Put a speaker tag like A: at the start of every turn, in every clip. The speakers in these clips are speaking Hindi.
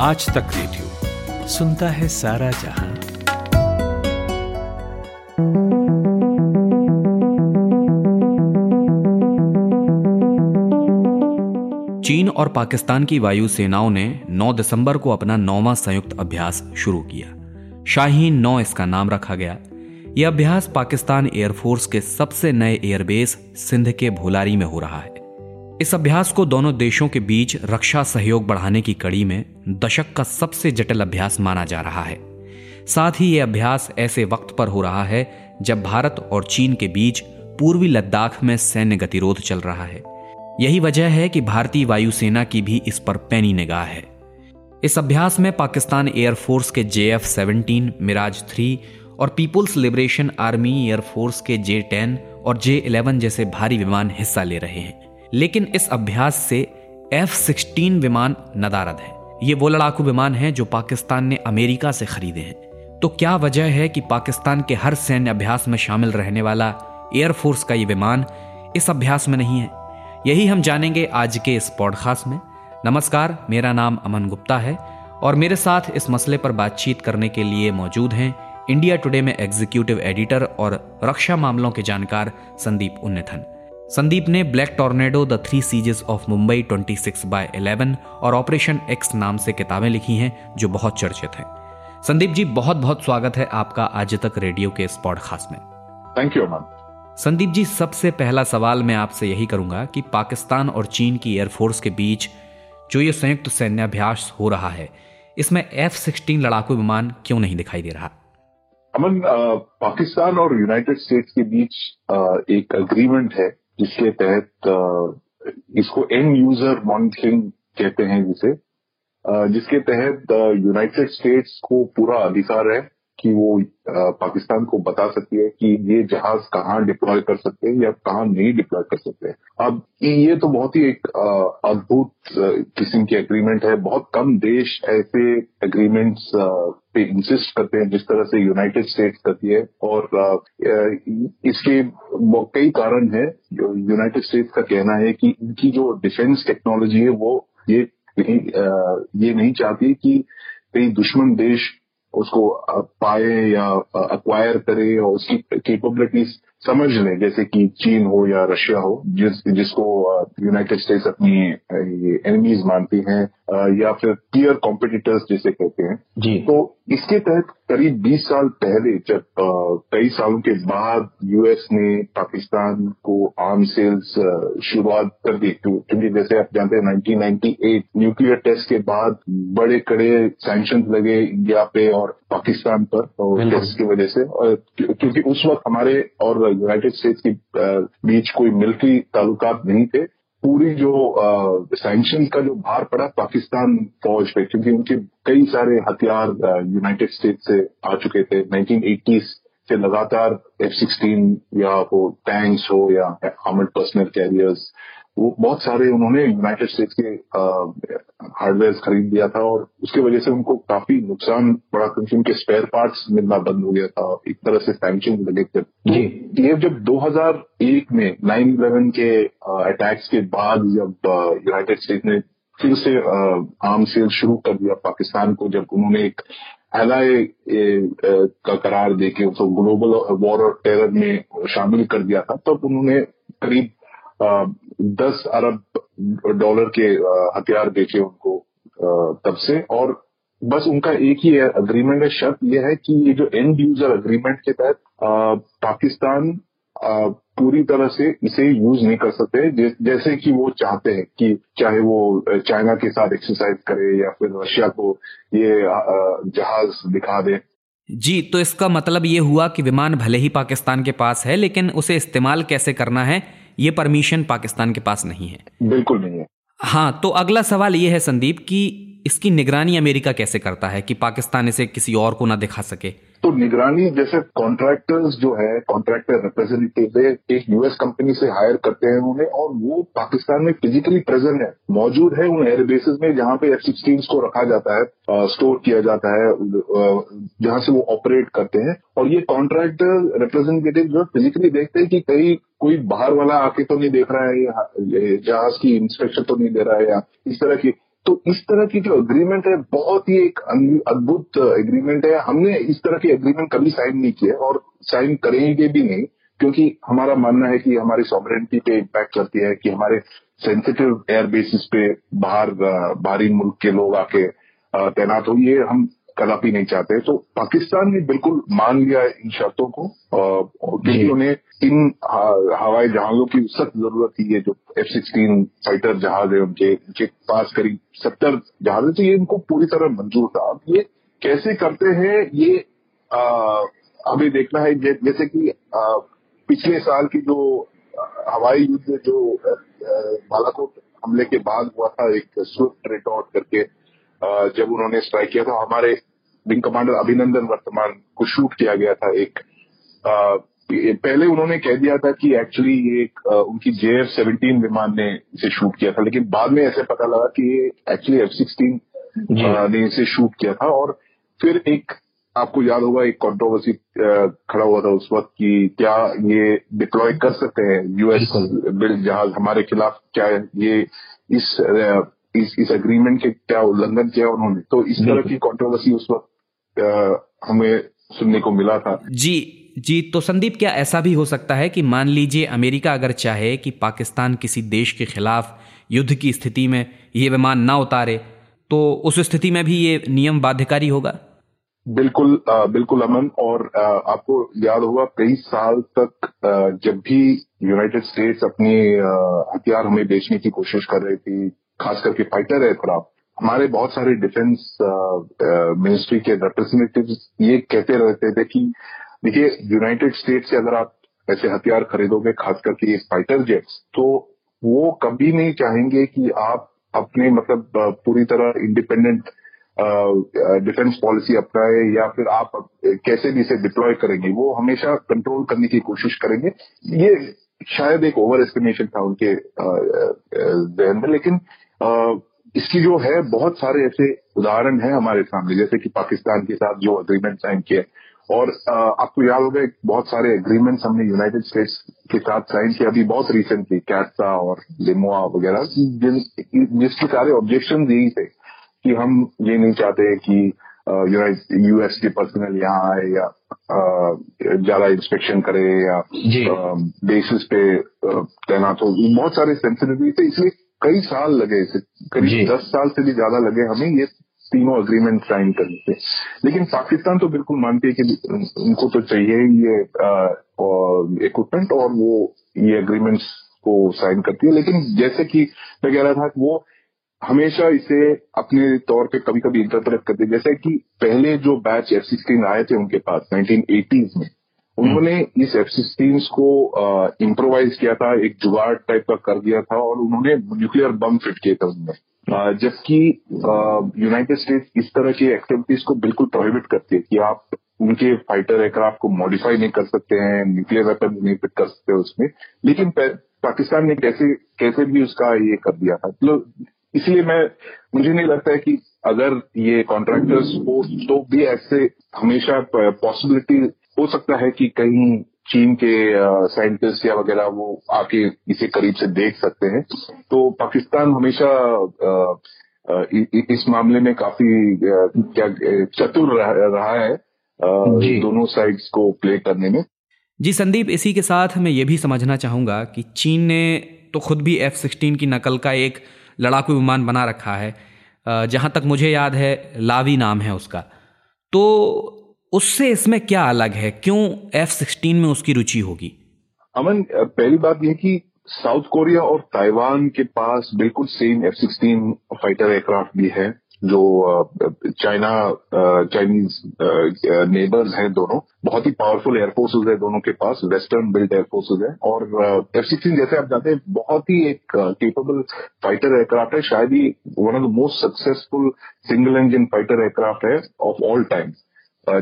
A: आज तक रेडियो सुनता है सारा जहाँ।
B: चीन और पाकिस्तान की वायु सेनाओं ने 9 दिसंबर को अपना नौवां संयुक्त अभ्यास शुरू किया। शाहीन नौ इसका नाम रखा गया। यह अभ्यास पाकिस्तान एयरफोर्स के सबसे नए एयरबेस सिंध के भोलारी में हो रहा है। इस अभ्यास को दोनों देशों के बीच रक्षा सहयोग बढ़ाने की कड़ी में दशक का सबसे जटिल अभ्यास माना जा रहा है। साथ ही यह अभ्यास ऐसे वक्त पर हो रहा है जब भारत और चीन के बीच पूर्वी लद्दाख में सैन्य गतिरोध चल रहा है। यही वजह है कि भारतीय वायुसेना की भी इस पर पैनी निगाह है। इस अभ्यास में पाकिस्तान एयरफोर्स के J F seventeen, Mirage three और People's Liberation Army air force के जे टेन और जे इलेवन जैसे भारी विमान हिस्सा ले रहे हैं। लेकिन इस अभ्यास से एफ़ सिक्सटीन विमान नदारद है। ये वो लड़ाकू विमान है जो पाकिस्तान ने अमेरिका से खरीदे हैं। तो क्या वजह है कि पाकिस्तान के हर सैन्य अभ्यास में शामिल रहने वाला एयरफोर्स का ये विमान इस अभ्यास में नहीं है? यही हम जानेंगे आज के इस पॉडकास्ट में। नमस्कार, मेरा नाम अमन गुप्ता है और मेरे साथ इस मसले पर बातचीत करने के लिए मौजूद हैं इंडिया टुडे में एग्जीक्यूटिव एडिटर और रक्षा मामलों के जानकार संदीप उन्नथन। संदीप ने Black Tornado the three sieges of Mumbai 26 by 11 और ऑपरेशन एक्स नाम से किताबें लिखी हैं जो बहुत चर्चित हैं। संदीप जी बहुत बहुत स्वागत है आपका आज तक रेडियो के इस पॉडकास्ट में।
C: थैंक यू अमन
B: संदीप जी सबसे पहला सवाल मैं आपसे यही करूँगा कि पाकिस्तान और चीन की एयरफोर्स के बीच जो ये संयुक्त सैन्याभ्यास हो रहा है इसमें एफ़ सिक्सटीन लड़ाकू विमान क्यों नहीं दिखाई दे रहा?
C: अमन पाकिस्तान और यूनाइटेड स्टेट्स के बीच एक अग्रीमेंट है जिसके तहत इसको एंड यूज़र मॉनिटरिंग कहते हैं जिसे जिसके तहत यूनाइटेड स्टेट्स को पूरा अधिकार है। कि वो पाकिस्तान को बता सकती है कि ये जहाज़ कहाँ डिप्लॉय कर सकते हैं या कहाँ नहीं डिप्लॉय कर सकते हैं। अब ये तो बहुत ही एक अद्भुत किस्म की एग्रीमेंट है। बहुत कम देश ऐसे एग्रीमेंट्स पे इंसिस्ट करते हैं जिस तरह से यूनाइटेड स्टेट्स करती है। और इसके कई कारण है। यूनाइटेड स्टेट्स का कहना है कि इनकी जो डिफेंस टेक्नोलॉजी है वो ये ये नहीं चाहती कि कई दुश्मन देश उसको पाए या अक्वायर करे और उसकी कैपेबिलिटीज समझ लें। जैसे कि चीन हो या रशिया हो जिस जिसको यूनाइटेड स्टेट्स अपनी एनिमीज मानती हैं या फिर पियर कॉम्पिटिटर्स जिसे कहते हैं।
B: जी।
C: तो इसके तहत करीब 20 साल पहले जब कई सालों के बाद यूएस ने पाकिस्तान को आर्म सेल्स शुरुआत कर दी। क्योंकि जैसे आप जानते हैं 1998 न्यूक्लियर टेस्ट के बाद बड़े कड़े सैंक्शन लगे इंडिया पे और पाकिस्तान पर टेस्ट की वजह से। और क्योंकि उस वक्त हमारे और यूनाइटेड स्टेट्स के बीच कोई मिलिट्री ताल्लुकात नहीं थे। पूरी जो सैंक्शन का जो भार पड़ा पाकिस्तान फौज पे, क्योंकि उनके कई सारे हथियार यूनाइटेड स्टेट से आ चुके थे। 1980s से लगातार एफ़ सिक्सटीन या वो टैंक्स हो या हमल पर्सनल कैरियर्स वो बहुत सारे उन्होंने यूनाइटेड स्टेट्स के हार्डवेयर खरीद लिया था और उसकी वजह से उनको काफ़ी नुकसान पड़ा क्योंकि उनके स्पेयर पार्ट्स मिलना बंद हो गया था एक तरह से सैंक्शन लगे थे। तो ये जब 2001 में 9/11 के अटैक्स के बाद जब यूनाइटेड स्टेट्स ने फिर से आर्म सेल शुरू कर दिया पाकिस्तान को जब उन्होंने एक एलआई का करार देके उसको ग्लोबल वॉर और टेरर में शामिल कर दिया था तब तो उन्होंने करीब दस अरब डॉलर के हथियार बेचे उनको तब से। और बस उनका एक ही अग्रीमेंट है, शर्त यह है कि ये जो एंड यूज़र अग्रीमेंट के तहत पाकिस्तान पूरी तरह से इसे यूज़ नहीं कर सकते। जैसे कि वो चाहते हैं कि चाहे वो चाइना के साथ एक्सरसाइज करे या फिर रशिया को ये जहाज़ दिखा दे।
B: जी तो इसका मतलब ये हुआ कि विमान भले ही पाकिस्तान के पास है, लेकिन उसे इस्तेमाल कैसे करना है ये परमिशन पाकिस्तान के पास नहीं है।
C: बिल्कुल नहीं है।
B: हाँ तो अगला सवाल ये है संदीप कि इसकी निगरानी अमेरिका कैसे करता है कि पाकिस्तान इसे किसी और को ना दिखा सके?
C: तो निगरानी, जैसे कॉन्ट्रैक्टर्स जो है कॉन्ट्रैक्टर रिप्रेजेंटेटिव एक यूएस कंपनी से हायर करते हैं उन्हें और वो पाकिस्तान में फिजिकली प्रेजेंट है, मौजूद है उन एयरबेसिस में जहाँ पे एफ़ सिक्सटीन को रखा जाता है स्टोर किया जाता है जहाँ से वो ऑपरेट करते हैं। और ये कॉन्ट्रैक्टर रिप्रेजेंटेटिव जो फिजिकली देखते हैं कि कहीं कोई बाहर वाला आके तो नहीं देख रहा है जहाज़ की इंस्पेक्शन तो नहीं दे रहा है, या इस तरह की तो इस तरह की जो अग्रीमेंट है, बहुत ही एक अद्भुत एग्रीमेंट है। हमने इस तरह के अग्रीमेंट कभी साइन नहीं किए और साइन करेंगे भी नहीं, क्योंकि हमारा मानना है कि हमारी सॉवरेंटी पे इम्पैक्ट करती है, कि हमारे सेंसिटिव एयर बेसिस पे बाहर, बाहरी मुल्क के लोग आके तैनात हो ये हम कदापि नहीं चाहते। तो पाकिस्तान ने बिल्कुल मान लिया है इन शर्तों को क्योंकि उन्हें इन हवाई जहाजों की सख्त ज़रूरत थी ये जो एफ़ सिक्सटीन फाइटर जहाज़ है उनके उनके पास करीब सत्तर जहाज़ है तो ये इनको पूरी तरह मंजूर था। अब ये कैसे करते हैं ये हमें देखना है। जैसे कि पिछले साल की जो हवाई युद्ध जो बालाकोट हमले के बाद हुआ था एक स्विफ्ट रिटॉर्ट करके जब उन्होंने स्ट्राइक किया था हमारे विंग कमांडर अभिनंदन वर्तमान को शूट किया गया था एक आ, पहले उन्होंने कह दिया था कि एक्चुअली ये एक उनकी जे एफ़ सेवनटीन विमान ने इसे शूट किया था लेकिन बाद में ऐसे पता लगा कि ये एक्चुअली एफ़ सिक्सटीन ने इसे शूट किया था। और फिर एक आपको याद होगा एक कंट्रोवर्सी खड़ा हुआ था उस वक्त कि क्या ये डिप्लॉय कर सकते हैं यूएस बिल्ड जहाज़ हमारे खिलाफ क्या ये इस इस इस एग्रीमेंट के क्या उल्लंघन किया उन्होंने। तो इस तरह की कंट्रोवर्सी उस वक्त हमें सुनने को मिला था।
B: जी जी तो संदीप क्या ऐसा भी हो सकता है कि मान लीजिए अमेरिका अगर चाहे कि पाकिस्तान किसी देश के खिलाफ युद्ध की स्थिति में ये विमान ना उतारे तो उस स्थिति में भी ये नियम बाध्यकारी होगा?
C: बिल्कुल आ, बिल्कुल अमन और आ, आपको याद होगा कई साल तक आ, जब भी यूनाइटेड स्टेट्स अपनी हथियार हमें बेचने की कोशिश कर रही थी खास करके फाइटर एयरक्राफ्ट हमारे बहुत सारे डिफेंस मिनिस्ट्री के रिप्रेजेंटेटिव ये कहते रहते थे कि, देखिए यूनाइटेड स्टेट से अगर आप ऐसे हथियार खरीदोगे, खास करके ये फाइटर जेट्स तो वो कभी नहीं चाहेंगे कि आप अपने मतलब पूरी तरह इंडिपेंडेंट डिफेंस पॉलिसी अपनाए या फिर आप कैसे भी इसे डिप्लॉय करेंगे। वो हमेशा कंट्रोल करने की कोशिश करेंगे। ये शायद एक ओवर एस्टिमेशन था उनके जहन में, लेकिन इसकी जो है बहुत सारे ऐसे उदाहरण हैं हमारे सामने जैसे कि पाकिस्तान के साथ जो अग्रीमेंट साइन किए। और आपको याद होगा बहुत सारे एग्रीमेंट्स हमने यूनाइटेड स्टेट्स के साथ साइन किए अभी बहुत रिसेंटली कैसा और लिमोआ वगैरह। जिन जिसके सारे ऑब्जेक्शन यही थे कि हम ये नहीं चाहते कि यूएस के पर्सनल यहाँ आए या ज़्यादा इंस्पेक्शन करे या बेसिस पे तैनात हो। बहुत सारे सेंसिटिविटी थे इसलिए कई साल लगे इसे करीब दस साल से भी ज़्यादा लगे हमें ये तीनों अग्रीमेंट साइन करने थे लेकिन पाकिस्तान तो बिल्कुल मानती है कि उनको तो चाहिए ये इक्विपमेंट और वो ये अग्रीमेंट्स को साइन करती है। लेकिन जैसे कि मैं कह रहा था कि वो हमेशा इसे अपने तौर पे कभी कभी इंटरप्रेट करते जैसे कि पहले जो बैच एफ़ सिक्सटीन आए थे उनके पास नाइनटीन एटीज में उन्होंने इस एफ़ सिक्सटीन को इम्प्रोवाइज किया था, एक जुगाड़ टाइप का कर दिया था और उन्होंने न्यूक्लियर बम फिट किए थे उनमें। जबकि यूनाइटेड स्टेट्स इस तरह की एक्टिविटीज़ को बिल्कुल प्रोहिबिट करती है कि आप उनके फाइटर एयरक्राफ्ट को मॉडिफाई नहीं कर सकते हैं न्यूक्लियर वेपन नहीं फिट कर सकते उसमें। लेकिन पाकिस्तान ने कैसे कैसे भी उसका ये कर दिया था। मतलब इसलिए मैं, मुझे नहीं लगता है कि अगर ये कॉन्ट्रैक्टर्स हो तो भी ऐसे हमेशा पॉसिबिलिटी हो सकता है कि कहीं चीन के साइंटिस्ट या वगैरह वो आके इसे करीब से देख सकते हैं। तो पाकिस्तान हमेशा इस मामले में काफ़ी क्या चतुर रहा है दोनों साइड्स को प्ले करने में।
B: जी संदीप इसी के साथ मैं ये भी समझना चाहूँगा कि चीन ने तो खुद भी एफ़ सिक्सटीन की नकल का एक लड़ाकू विमान बना रखा है। जहाँ तक मुझे याद है लावी नाम है उसका। तो उससे इसमें क्या अलग है? क्यों एफ़ सिक्सटीन में उसकी रुचि होगी?
C: अमन पहली बात यह कि साउथ कोरिया और ताइवान के पास बिल्कुल same F sixteen fighter aircraft भी है, जो चाइना चाइनीज़ नेबर्स हैं दोनों। बहुत ही पावरफुल एयरफोर्सेज है दोनों के पास वेस्टर्न बिल्ड एयरफोर्सेज है। और एफ़ सिक्सटीन जैसे आप जानते हैं, बहुत ही एक केपेबल फाइटर एयरक्राफ्ट है। शायद ही one of the most successful single engine fighter aircraft है of all time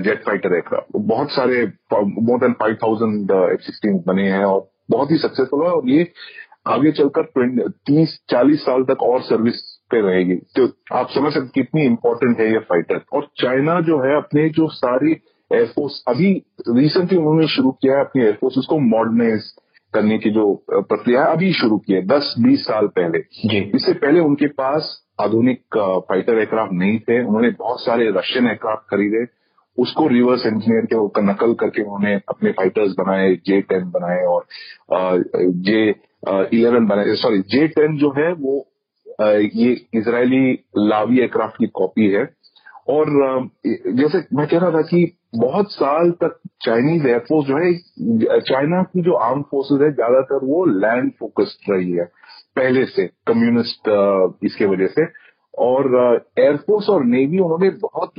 C: jet fighter aircraft बहुत सारे more than five thousand F sixteen बने हैं और बहुत ही सक्सेसफुल है और ये आगे चलकर तीस चालीस साल तक और सर्विस पे रहेगी। तो आप समझ सकते कितनी इम्पोर्टेंट है ये फाइटर और चाइना जो है अपने जो सारी एयरफोर्स अभी रिसेंटली उन्होंने शुरू किया है अपनी एयरफोर्स को मॉडर्नाइज करने की जो प्रक्रिया है अभी शुरू की है दस बीस साल पहले। इससे पहले उनके पास आधुनिक फाइटर एयरक्राफ्ट नहीं थे। उन्होंने बहुत सारे रशियन एयरक्राफ्ट खरीदे। उसको रिवर्स इंजीनियर के नकल करके उन्होंने अपने फाइटर्स बनाए जे टेन बनाए और जे इलेवन बनाए। सॉरी जे टेन जो है वो ये इसराइली लावी एयरक्राफ्ट की कॉपी है। और जैसे मैं कह रहा था कि बहुत साल तक चाइनीज़ एयरफोर्स जो है चाइना की जो आर्म फोर्सेज है, ज़्यादातर वो लैंड फोकस्ड रही है, पहले से कम्युनिस्ट इसके वजह से। और एयरफोर्स और नेवी उन्होंने बहुत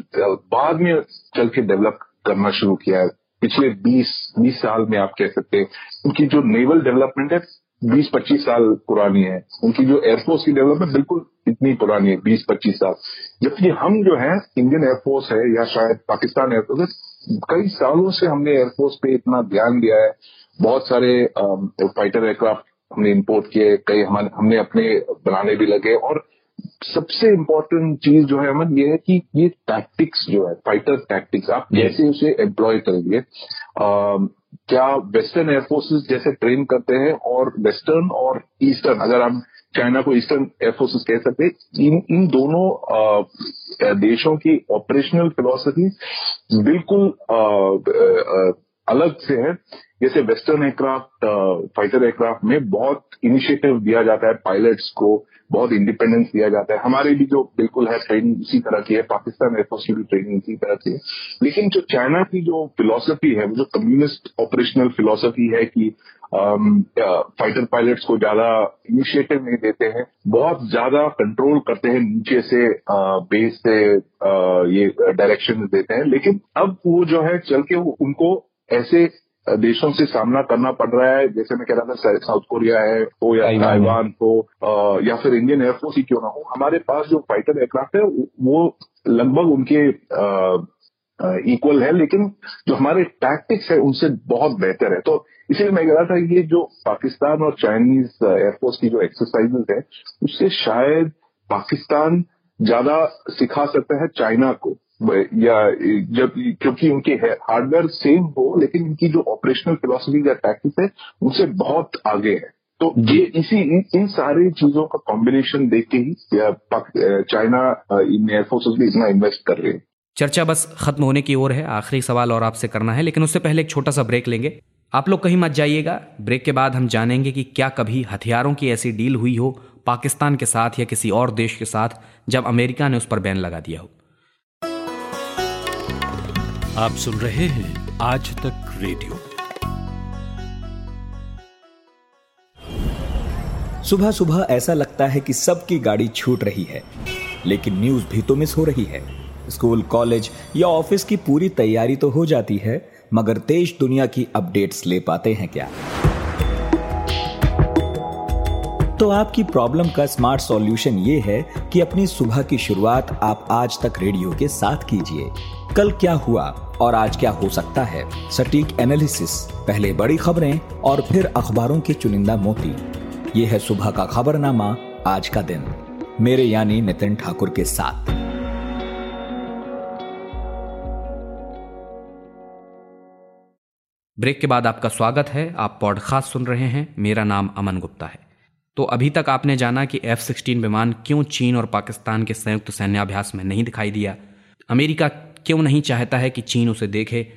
C: बाद में चल के डेवलप करना शुरू किया है। पिछले 20 20 साल में आप कह सकते हैं। उनकी जो नेवल डेवलपमेंट है 20-25 साल पुरानी है। उनकी जो एयरफोर्स की डेवलपमेंट बिल्कुल इतनी पुरानी है 20-25 साल। जबकि हम जो है इंडियन एयरफोर्स है या शायद पाकिस्तान एयरफोर्स है कई सालों से हमने एयरफोर्स पे इतना ध्यान दिया है। बहुत सारे फाइटर एयरक्राफ्ट हमने इंपोर्ट किए, कई हम हमने अपने बनाने भी लगे और सबसे इम्पोर्टेंट चीज़ जो है अमन ये है कि ये टैक्टिक्स जो है फाइटर टैक्टिक्स आप कैसे उसे एम्प्लॉय करेंगे? क्या वेस्टर्न एयरफोर्सेस जैसे ट्रेन करते हैं और वेस्टर्न और ईस्टर्न अगर हम चाइना को ईस्टर्न एयरफोर्सेस कह सकते हैं इन इन दोनों आ, देशों की ऑपरेशनल फिलोसफी बिल्कुल आ, आ, अलग से है। जैसे वेस्टर्न एयरक्राफ्ट फाइटर एयरक्राफ्ट में बहुत इनिशिएटिव दिया जाता है पायलट्स को बहुत इंडिपेंडेंस दिया जाता है। हमारे भी जो बिल्कुल है ट्रेनिंग उसी तरह की है पाकिस्तान एयरफोर्स की भी ट्रेनिंग उसी तरह की है। लेकिन जो चाइना की जो फिलोसफी है वो जो कम्युनिस्ट ऑपरेशनल फिलोसफी है कि फाइटर um, पायलट्स को ज़्यादा इनिशिएटिव नहीं देते हैं बहुत ज़्यादा कंट्रोल करते हैं नीचे से बेस से ये डायरेक्शन देते हैं। लेकिन अब वो जो है चल के उनको ऐसे देशों से सामना करना पड़ रहा है। जैसे मैं कह रहा था साउथ कोरिया है हो या ताइवान हो या फिर इंडियन एयरफोर्स ही क्यों ना हो हमारे पास जो फाइटर एयरक्राफ्ट है वो लगभग उनके इक्वल है लेकिन जो हमारे टैक्टिक्स है उनसे बहुत बेहतर है। तो इसीलिए मैं कह रहा था ये जो पाकिस्तान और चाइनीज़ एयरफोर्स की जो एक्सरसाइजेज है उससे शायद पाकिस्तान ज़्यादा सिखा सकता है चाइना को। या जब क्योंकि उनके हार्डवेयर सेम हो लेकिन इनकी जो ऑपरेशनल फिलोसफी या टैक्टिक्स है उनसे बहुत आगे है। तो ये इसी इन, सारी चीज़ों का कॉम्बिनेशन देख के ही चाइना इन एयरफोर्सेज में इतना इन्वेस्ट कर रहे हैं।
B: चर्चा बस खत्म होने की ओर है आखिरी सवाल और आपसे करना है लेकिन उससे पहले एक छोटा सा ब्रेक लेंगे। आप लोग कहीं मत जाइएगा। ब्रेक के बाद हम जानेंगे कि क्या कभी हथियारों की ऐसी डील हुई हो पाकिस्तान के साथ या किसी और देश के साथ जब अमेरिका ने उस पर बैन लगा दिया हो।
A: आप सुन रहे हैं आज तक रेडियो।
D: सुबह सुबह ऐसा लगता है कि सबकी गाड़ी छूट रही है, लेकिन न्यूज़ भी तो मिस हो रही है। स्कूल, कॉलेज या ऑफ़िस की पूरी तैयारी तो हो जाती है, मगर देश दुनिया की अपडेट्स ले पाते हैं क्या? तो आपकी प्रॉब्लम का स्मार्ट सॉल्यूशन ये है कि अपनी सुबह की शुरुआत आप आज तक रेडियो के साथ कीजिए। कल क्या हुआ और आज क्या हो सकता है? सटीक एनालिसिस पहले बड़ी खबरें और फिर अखबारों के चुनिंदा मोती। ये है सुबह का खबरनामा, आज का दिन। मेरे यानी नितिन ठाकुर के साथ।
B: ब्रेक के बाद आपका स्वागत है। आप पॉडकास्ट सुन रहे हैं। मेरा नाम अमन गुप्ता है। तो अभी तक आपने जाना कि एफ़ सिक्सटीन विमान क्यों चीन और पाकिस्तान के संयुक्त सैन्याभ्यास में नहीं दिखाई दिया। अमेरिका क्यों नहीं चाहता है कि चीन उसे देखे?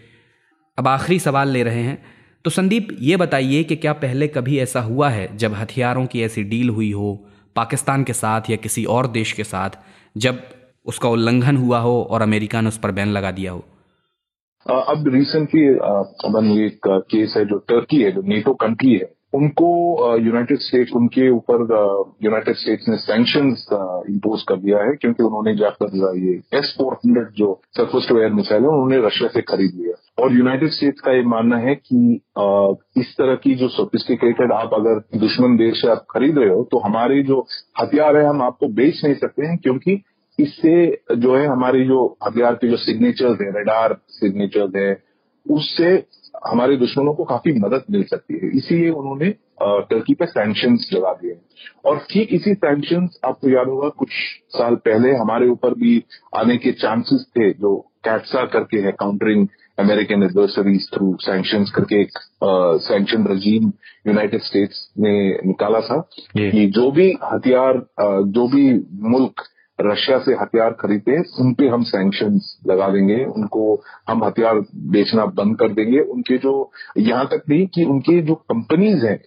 B: अब आखिरी सवाल ले रहे हैं। तो संदीप, ये बताइए कि क्या पहले कभी ऐसा हुआ है जब हथियारों की ऐसी डील हुई हो, पाकिस्तान के साथ या किसी और देश के साथ, जब उसका उल्लंघन हुआ हो और अमेरिका ने उस पर बैन लगा दिया हो?
C: अब रिसेंटली ये एक केस है जो टर्की है, जो नेटो कंट्री है। उनको यूनाइटेड स्टेट्स उनके ऊपर यूनाइटेड स्टेट्स ने सैंक्शन इम्पोज कर दिया है, क्योंकि उन्होंने जाकर ये एस फोर हंड्रेड जो सरफेस टू एयर मिसाइल है, उन्होंने रशिया से खरीद लिया। और यूनाइटेड स्टेट्स का ये मानना है कि इस तरह की जो सोफिस्टिकेटेड आप अगर दुश्मन देश से आप खरीद रहे हो तो हमारे जो हथियार है, हम आपको बेच नहीं सकते हैं, क्योंकि इससे जो है हमारे जो हथियार के जो सिग्नेचर्स है रेडार सिग्नेचर्स है, उससे हमारे दुश्मनों को काफ़ी मदद मिल सकती है। इसीलिए उन्होंने टर्की पे सैंक्शन लगा दिए और ठीक इसी सैंक्शन आपको याद होगा कुछ साल पहले हमारे ऊपर भी आने के चांसेस थे जो कैटसा करके है countering American adversaries through sanction करके एक सैंक्शन रजीम यूनाइटेड स्टेट्स ने निकाला था कि जो भी हथियार जो भी मुल्क रशिया से हथियार खरीदते हैं उन पे हम सैंक्शन लगा देंगे, उनको हम हथियार बेचना बंद कर देंगे। उनके जो, यहाँ तक नहीं कि उनके जो कंपनीज़ हैं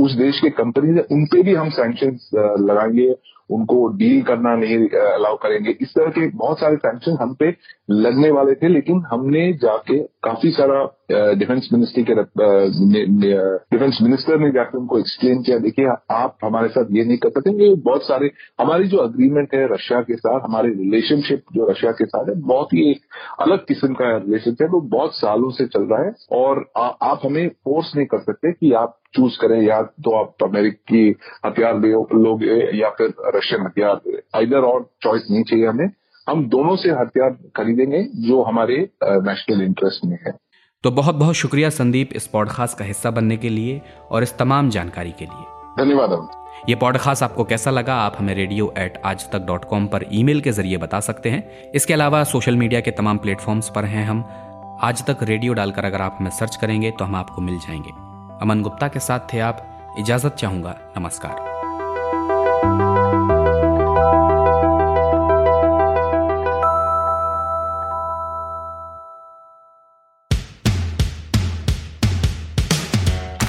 C: उस देश के कंपनीज़ है, उन पे भी हम सैंक्शन लगाएँगे, उनको डील करना नहीं अलाउ करेंगे। इस तरह के बहुत सारे सैंक्शन हम पे लगने वाले थे, लेकिन हमने जाके काफ़ी सारा डिफेंस मिनिस्ट्री के डिफेंस मिनिस्टर ने जाकर उनको एक्सप्लेन किया देखिए आप हमारे साथ ये नहीं कर सकते ये बहुत सारे हमारी जो अग्रीमेंट है रशिया के साथ हमारी रिलेशनशिप जो रशिया के साथ है बहुत ही एक अलग किस्म का रिलेशनशिप है वो बहुत सालों से चल रहा है और आ, आप हमें फोर्स नहीं कर सकते कि आप चूज़ करें या तो आप अमेरिकी हथियार लोग या फिर रशियन हथियार आइदर और चॉइस नहीं चाहिए हमें। हम दोनों से हथियार खरीदेंगे जो हमारे नेशनल इंटरेस्ट में है।
B: तो बहुत बहुत शुक्रिया संदीप इस पॉडकास्ट का हिस्सा बनने के लिए और इस तमाम जानकारी के लिए।
C: धन्यवाद
B: ये पॉडकास्ट आपको कैसा लगा आप हमें रेडियो एट आज तक डॉट कॉम पर ईमेल के ज़रिए बता सकते हैं। इसके अलावा सोशल मीडिया के तमाम प्लेटफॉर्म्स पर हैं हम। आज तक रेडियो डालकर अगर आप हमें सर्च करेंगे तो हम आपको मिल जाएँगे। अमन गुप्ता के साथ थे आप। इजाज़त चाहूँगा। नमस्कार।